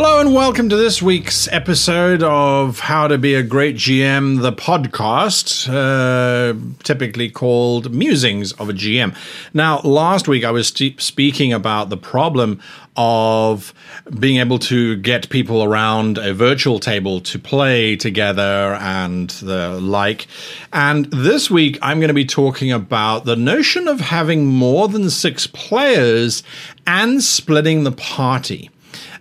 Hello and welcome to this week's episode of How to Be a Great GM, the podcast, uh, typically called Musings of a GM. Now, last week I was st- speaking about the problem of being able to get people around a virtual table to play together and the like. And this week I'm going to be talking about the notion of having more than six players and splitting the party.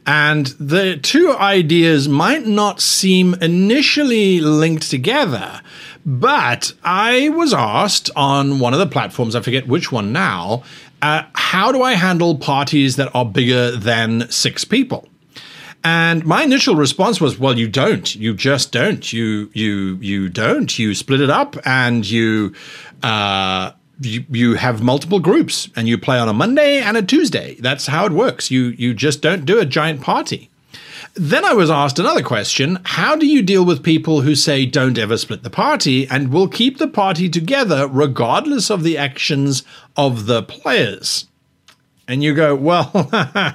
And the two ideas might not seem initially linked together, but I was asked on one of the platforms, I forget which one now, uh, how do I handle parties that are bigger than six people? And my initial response was, well, you don't. You just don't. You you you don't. You split it up and you uh, you, you have multiple groups and you play on a Monday and a Tuesday. That's how it works. You you just don't do a giant party. Then I was asked another question How do you deal with people who say don't ever split the party and will keep the party together regardless of the actions of the players? And you go, well, uh,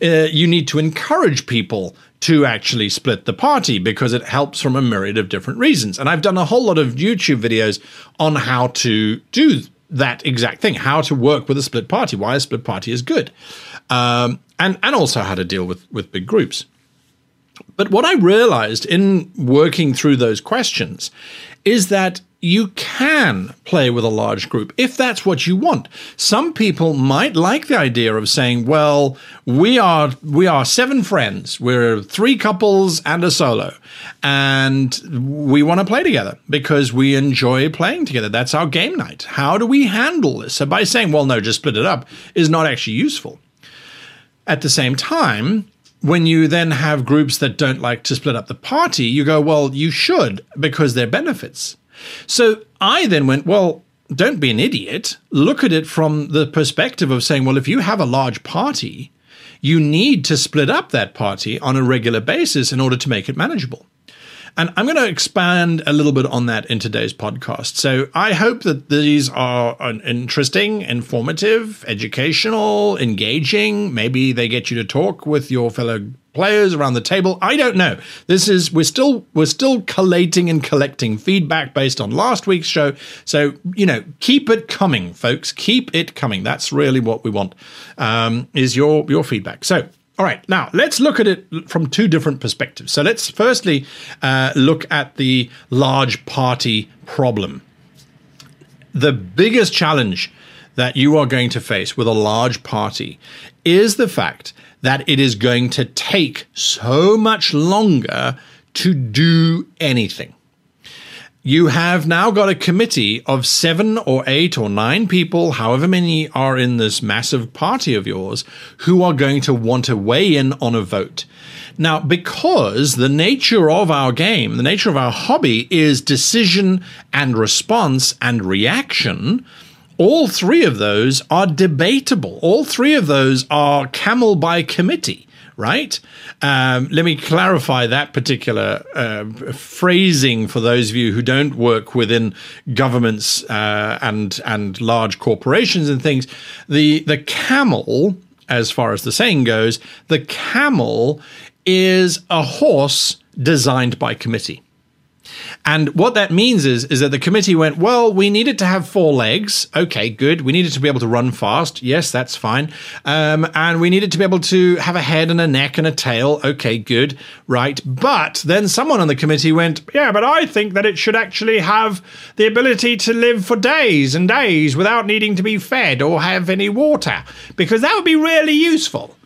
you need to encourage people to actually split the party because it helps from a myriad of different reasons. And I've done a whole lot of YouTube videos on how to do that exact thing how to work with a split party, why a split party is good, um, and, and also how to deal with, with big groups. But what I realized in working through those questions is that you can play with a large group if that's what you want. Some people might like the idea of saying, well, we are we are seven friends. We're three couples and a solo. And we want to play together because we enjoy playing together. That's our game night. How do we handle this? So by saying, well, no, just split it up is not actually useful. At the same time, when you then have groups that don't like to split up the party, you go, well, you should because there are benefits. So I then went, well, don't be an idiot. Look at it from the perspective of saying, well, if you have a large party, you need to split up that party on a regular basis in order to make it manageable. And I'm going to expand a little bit on that in today's podcast. So I hope that these are interesting, informative, educational, engaging. Maybe they get you to talk with your fellow players around the table. I don't know. This is we're still we're still collating and collecting feedback based on last week's show. So you know, keep it coming, folks. Keep it coming. That's really what we want. Um, is your your feedback. So all right, now let's look at it from two different perspectives. So let's firstly uh, look at the large party problem. The biggest challenge that you are going to face with a large party is the fact that it is going to take so much longer to do anything you have now got a committee of seven or eight or nine people, however many are in this massive party of yours, who are going to want to weigh in on a vote. Now, because the nature of our game, the nature of our hobby is decision and response and reaction, all three of those are debatable. All three of those are camel by committee right? Um, let me clarify that particular uh, phrasing for those of you who don't work within governments uh, and and large corporations and things. The the camel, as far as the saying goes, the camel is a horse designed by committee. And what that means is, is that the committee went, well, we needed to have four legs. Okay, good. We needed to be able to run fast. Yes, that's fine. Um, and we needed to be able to have a head and a neck and a tail. Okay, good. Right. But then someone on the committee went, yeah, but I think that it should actually have the ability to live for days and days without needing to be fed or have any water, because that would be really useful.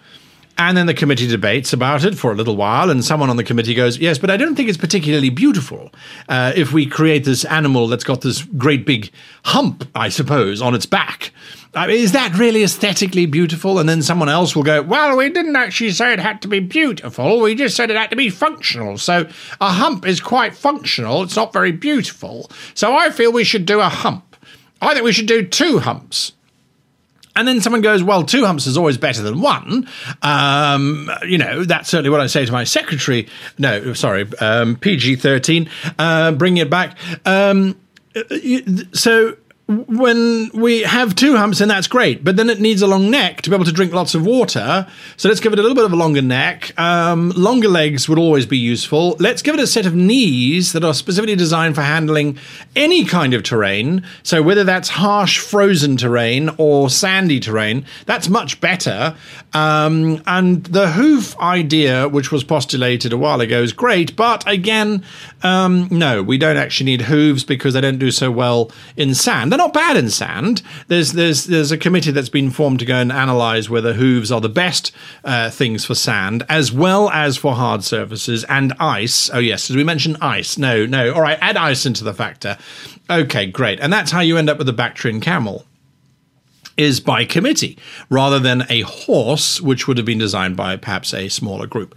And then the committee debates about it for a little while, and someone on the committee goes, Yes, but I don't think it's particularly beautiful uh, if we create this animal that's got this great big hump, I suppose, on its back. Uh, is that really aesthetically beautiful? And then someone else will go, Well, we didn't actually say it had to be beautiful. We just said it had to be functional. So a hump is quite functional. It's not very beautiful. So I feel we should do a hump. I think we should do two humps. And then someone goes, well, two humps is always better than one. Um, you know, that's certainly what I say to my secretary. No, sorry, um, PG 13, uh, bring it back. Um, so when we have two humps, and that's great, but then it needs a long neck to be able to drink lots of water. So let's give it a little bit of a longer neck. Um, longer legs would always be useful. Let's give it a set of knees that are specifically designed for handling any kind of terrain. So whether that's harsh, frozen terrain or sandy terrain, that's much better. Um, and the hoof idea, which was postulated a while ago, is great, but again, um, no, we don't actually need hooves because they don't do so well in sand. They're not bad in sand. There's there's there's a committee that's been formed to go and analyze whether hooves are the best uh, things for sand as well as for hard surfaces and ice. Oh yes, did we mention ice? No, no. All right, add ice into the factor. Okay, great. And that's how you end up with a Bactrian camel is by committee rather than a horse, which would have been designed by perhaps a smaller group.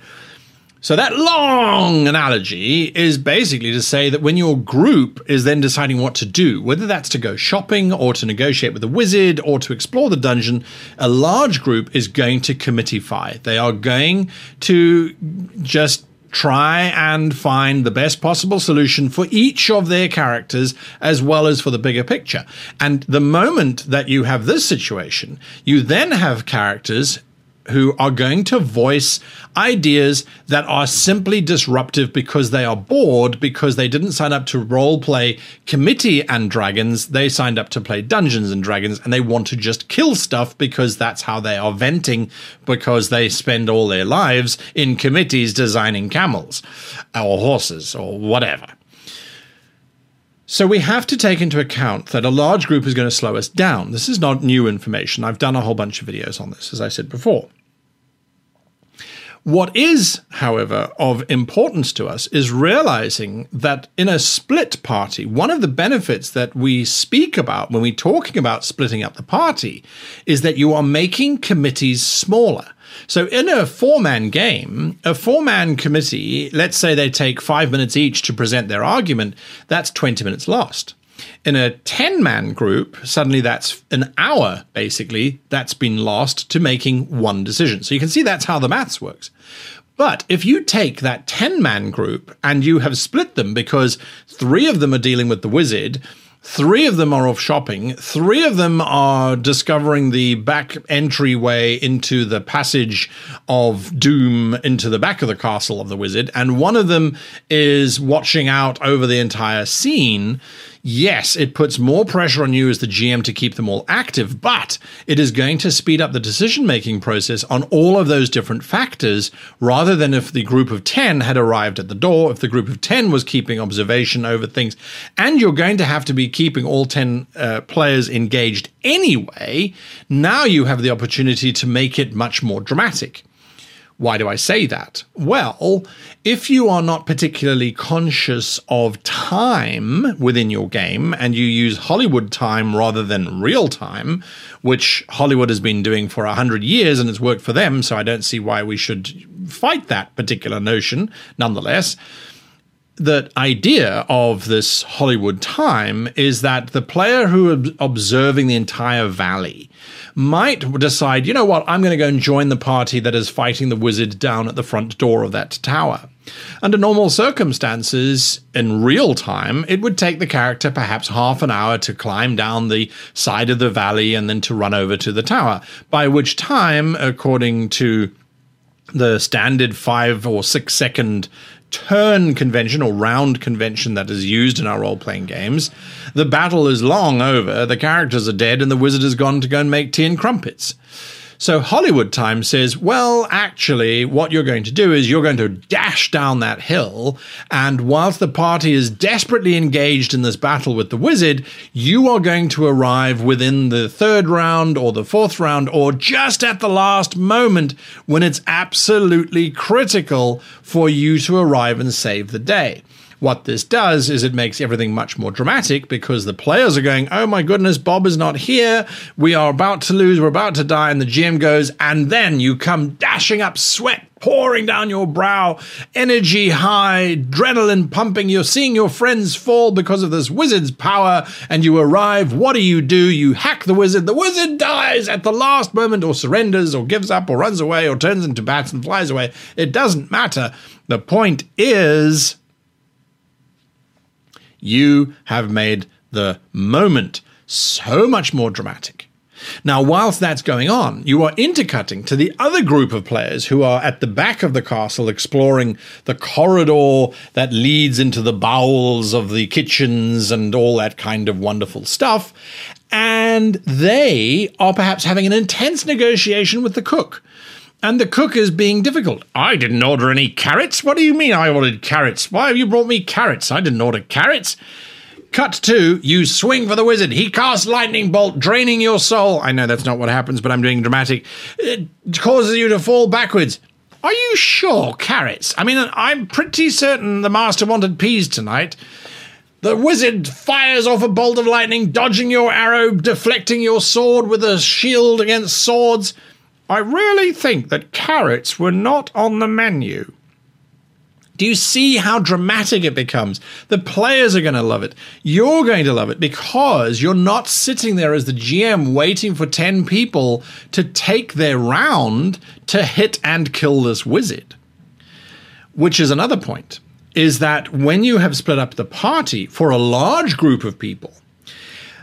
So that long analogy is basically to say that when your group is then deciding what to do, whether that's to go shopping or to negotiate with the wizard or to explore the dungeon, a large group is going to committeefy. They are going to just try and find the best possible solution for each of their characters as well as for the bigger picture. And the moment that you have this situation, you then have characters who are going to voice ideas that are simply disruptive because they are bored because they didn't sign up to role play committee and dragons they signed up to play dungeons and dragons and they want to just kill stuff because that's how they are venting because they spend all their lives in committees designing camels or horses or whatever so we have to take into account that a large group is going to slow us down. This is not new information. I've done a whole bunch of videos on this, as I said before. What is, however, of importance to us is realizing that in a split party, one of the benefits that we speak about when we're talking about splitting up the party is that you are making committees smaller. So in a four man game, a four man committee, let's say they take five minutes each to present their argument, that's 20 minutes lost. In a 10 man group, suddenly that's an hour, basically, that's been lost to making one decision. So you can see that's how the maths works. But if you take that 10 man group and you have split them because three of them are dealing with the wizard, Three of them are off shopping. Three of them are discovering the back entryway into the passage of doom into the back of the castle of the wizard. And one of them is watching out over the entire scene yes, it puts more pressure on you as the GM to keep them all active, but it is going to speed up the decision making process on all of those different factors rather than if the group of 10 had arrived at the door, if the group of 10 was keeping observation over things. And you're going to have to be keeping all 10 uh, players engaged anyway. Now you have the opportunity to make it much more dramatic. Why do I say that? Well, if you are not particularly conscious of time within your game and you use Hollywood time rather than real time, which Hollywood has been doing for a hundred years and it's worked for them, so I don't see why we should fight that particular notion nonetheless the idea of this Hollywood time is that the player who is observing the entire valley might decide, you know what, I'm going to go and join the party that is fighting the wizard down at the front door of that tower. Under normal circumstances, in real time, it would take the character perhaps half an hour to climb down the side of the valley and then to run over to the tower, by which time, according to the standard five or six second turn convention or round convention that is used in our role playing games. The battle is long over, the characters are dead, and the wizard has gone to go and make tea and crumpets. So Hollywood Times says, well, actually, what you're going to do is you're going to dash down that hill, and whilst the party is desperately engaged in this battle with the wizard, you are going to arrive within the third round or the fourth round or just at the last moment when it's absolutely critical for you to arrive and save the day. What this does is it makes everything much more dramatic because the players are going, oh my goodness, Bob is not here. We are about to lose. We're about to die. And the GM goes, and then you come dashing up, sweat pouring down your brow, energy high, adrenaline pumping. You're seeing your friends fall because of this wizard's power, and you arrive. What do you do? You hack the wizard. The wizard dies at the last moment, or surrenders, or gives up, or runs away, or turns into bats and flies away. It doesn't matter. The point is you have made the moment so much more dramatic. Now, whilst that's going on, you are intercutting to the other group of players who are at the back of the castle exploring the corridor that leads into the bowels of the kitchens and all that kind of wonderful stuff. And they are perhaps having an intense negotiation with the cook. And the cook is being difficult. I didn't order any carrots. What do you mean I ordered carrots? Why have you brought me carrots? I didn't order carrots. Cut to you swing for the wizard. He casts lightning bolt, draining your soul. I know that's not what happens, but I'm doing dramatic. It causes you to fall backwards. Are you sure, carrots? I mean, I'm pretty certain the master wanted peas tonight. The wizard fires off a bolt of lightning, dodging your arrow, deflecting your sword with a shield against swords. I really think that carrots were not on the menu. Do you see how dramatic it becomes? The players are going to love it. You're going to love it because you're not sitting there as the GM waiting for 10 people to take their round to hit and kill this wizard. Which is another point is that when you have split up the party for a large group of people,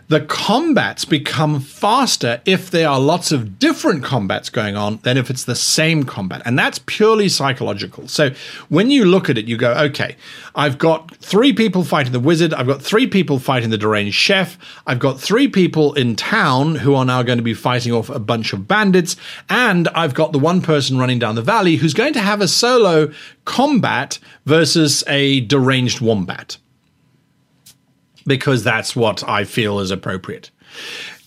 the combats become faster if there are lots of different combats going on than if it's the same combat. And that's purely psychological. So when you look at it, you go, okay, I've got three people fighting the wizard. I've got three people fighting the deranged chef. I've got three people in town who are now going to be fighting off a bunch of bandits. And I've got the one person running down the valley who's going to have a solo combat versus a deranged wombat because that's what I feel is appropriate.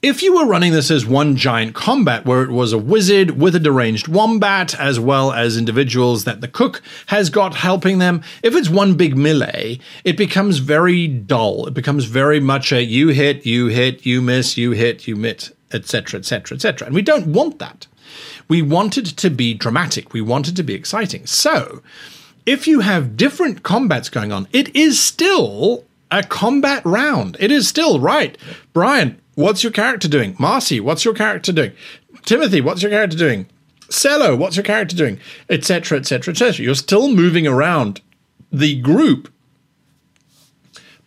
If you were running this as one giant combat where it was a wizard with a deranged wombat, as well as individuals that the cook has got helping them, if it's one big melee, it becomes very dull. It becomes very much a you hit, you hit, you miss, you hit, you miss, etc., etc., etc. And we don't want that. We want it to be dramatic. We want it to be exciting. So, if you have different combats going on, it is still a combat round. It is still right. Brian, what's your character doing? Marcy, what's your character doing? Timothy, what's your character doing? Cello, what's your character doing? Etc. Etc. Etc. You're still moving around the group.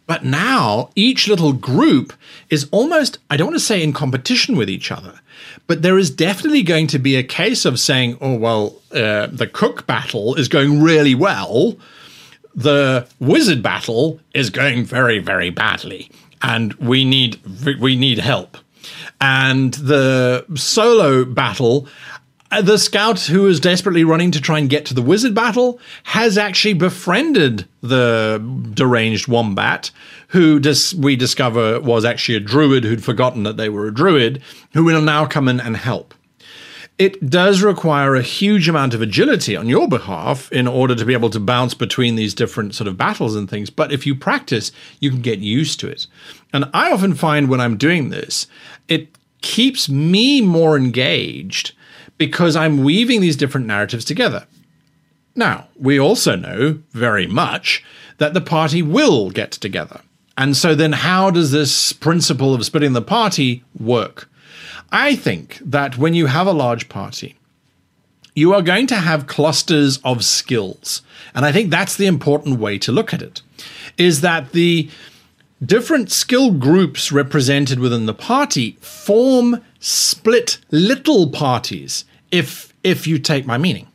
But now each little group is almost, I don't want to say in competition with each other, but there is definitely going to be a case of saying, oh, well, uh, the cook battle is going really well the wizard battle is going very, very badly, and we need we need help. And the solo battle, uh, the scout who is desperately running to try and get to the wizard battle has actually befriended the deranged wombat, who dis- we discover was actually a druid who'd forgotten that they were a druid, who will now come in and help it does require a huge amount of agility on your behalf in order to be able to bounce between these different sort of battles and things. But if you practice, you can get used to it. And I often find when I'm doing this, it keeps me more engaged because I'm weaving these different narratives together. Now, we also know very much that the party will get together. And so then, how does this principle of splitting the party work? I think that when you have a large party, you are going to have clusters of skills. And I think that's the important way to look at it is that the different skill groups represented within the party form split little parties if if you take my meaning.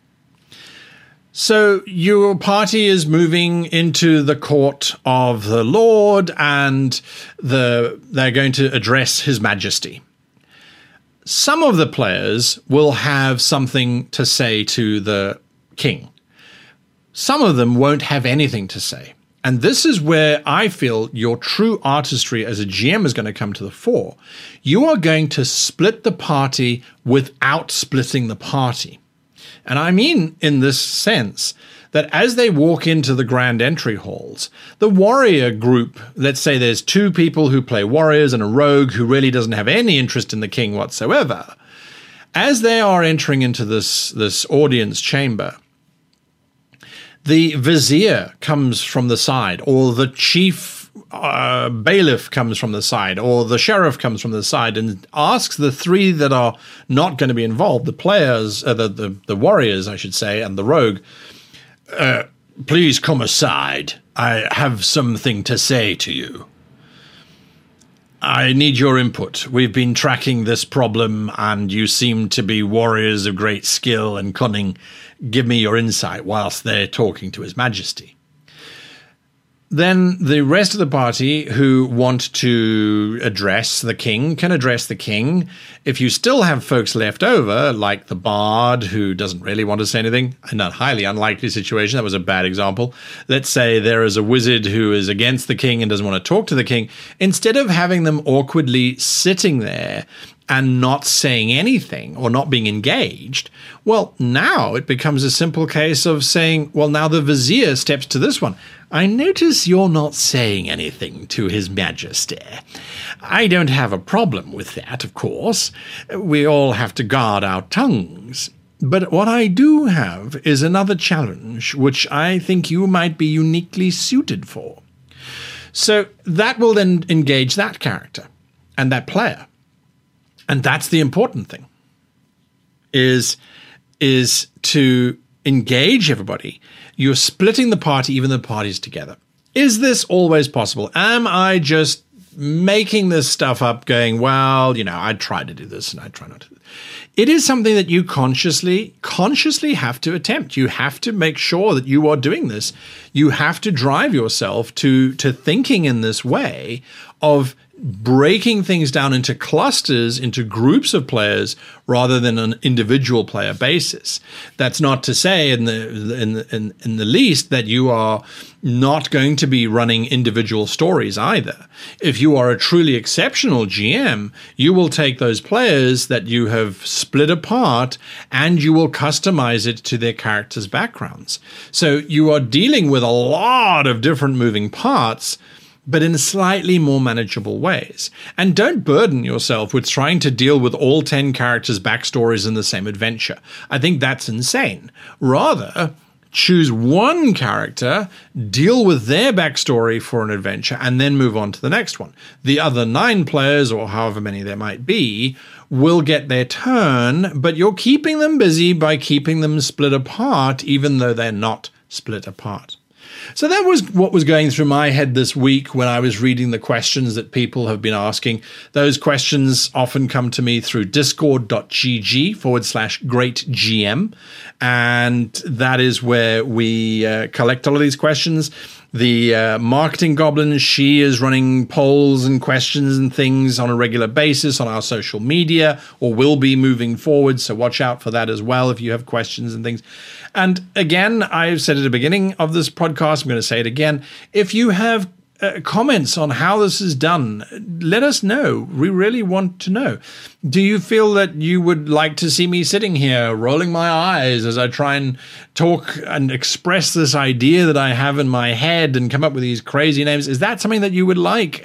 So your party is moving into the court of the Lord and the they're going to address his majesty some of the players will have something to say to the king. Some of them won't have anything to say. And this is where I feel your true artistry as a GM is going to come to the fore. You are going to split the party without splitting the party. And I mean, in this sense, that as they walk into the grand entry halls, the warrior group, let's say there's two people who play warriors and a rogue who really doesn't have any interest in the king whatsoever, as they are entering into this, this audience chamber, the vizier comes from the side, or the chief uh, bailiff comes from the side, or the sheriff comes from the side, and asks the three that are not going to be involved, the players, uh, the, the the warriors, I should say, and the rogue, uh, please come aside. I have something to say to you. I need your input. We've been tracking this problem, and you seem to be warriors of great skill and cunning. Give me your insight whilst they're talking to His Majesty. Then the rest of the party who want to address the king can address the king. If you still have folks left over, like the bard who doesn't really want to say anything, in a highly unlikely situation, that was a bad example. Let's say there is a wizard who is against the king and doesn't want to talk to the king. Instead of having them awkwardly sitting there and not saying anything or not being engaged, well, now it becomes a simple case of saying, well, now the vizier steps to this one. I notice you're not saying anything to His Majesty. I don't have a problem with that, of course. We all have to guard our tongues. But what I do have is another challenge which I think you might be uniquely suited for. So that will then engage that character and that player. And that's the important thing. Is is to engage everybody you're splitting the party, even the parties together. Is this always possible? Am I just making this stuff up, going, well, you know, I try to do this and I try not to. It is something that you consciously, consciously have to attempt. You have to make sure that you are doing this. You have to drive yourself to to thinking in this way of breaking things down into clusters, into groups of players, rather than an individual player basis. That's not to say, in the in in, in the least, that you are not going to be running individual stories either. If you are a truly exceptional GM, you will take those players that you have split apart and you will customize it to their characters' backgrounds. So you are dealing with a lot of different moving parts but in slightly more manageable ways. And don't burden yourself with trying to deal with all 10 characters' backstories in the same adventure. I think that's insane. Rather, choose one character, deal with their backstory for an adventure, and then move on to the next one. The other nine players, or however many there might be, will get their turn, but you're keeping them busy by keeping them split apart, even though they're not split apart. So that was what was going through my head this week when I was reading the questions that people have been asking. Those questions often come to me through discord.gg forward slash great GM. And that is where we uh, collect all of these questions. The uh, marketing goblin, she is running polls and questions and things on a regular basis on our social media or will be moving forward. So watch out for that as well if you have questions and things. And again, I've said at the beginning of this podcast, I'm going to say it again. If you have uh, comments on how this is done, let us know. We really want to know. Do you feel that you would like to see me sitting here rolling my eyes as I try and talk and express this idea that I have in my head and come up with these crazy names? Is that something that you would like?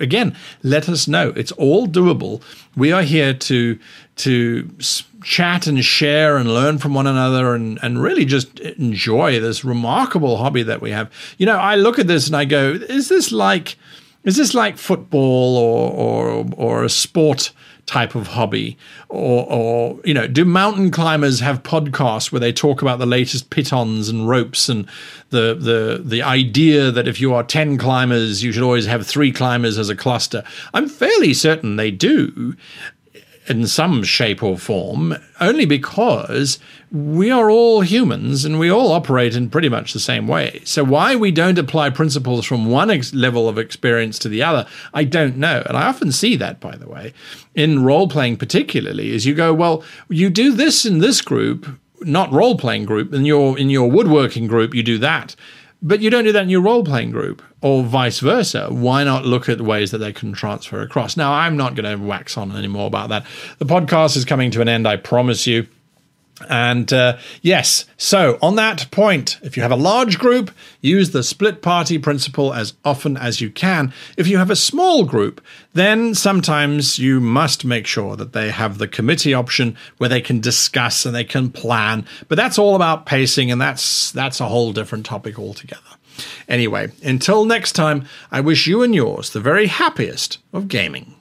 Again, let us know. It's all doable. We are here to to chat and share and learn from one another and, and really just enjoy this remarkable hobby that we have. You know, I look at this and I go, is this like is this like football or or or a sport type of hobby? Or or you know, do mountain climbers have podcasts where they talk about the latest pitons and ropes and the the the idea that if you are 10 climbers, you should always have three climbers as a cluster? I'm fairly certain they do in some shape or form, only because we are all humans and we all operate in pretty much the same way. So, why we don't apply principles from one ex- level of experience to the other, I don't know. And I often see that, by the way, in role playing, particularly, is you go, well, you do this in this group, not role playing group, in your in your woodworking group, you do that. But you don't do that in your role playing group, or vice versa. Why not look at ways that they can transfer across? Now, I'm not going to wax on anymore about that. The podcast is coming to an end, I promise you. And uh, yes, so on that point, if you have a large group, use the split party principle as often as you can. If you have a small group, then sometimes you must make sure that they have the committee option where they can discuss and they can plan. But that's all about pacing, and that's that's a whole different topic altogether. Anyway, until next time, I wish you and yours the very happiest of gaming.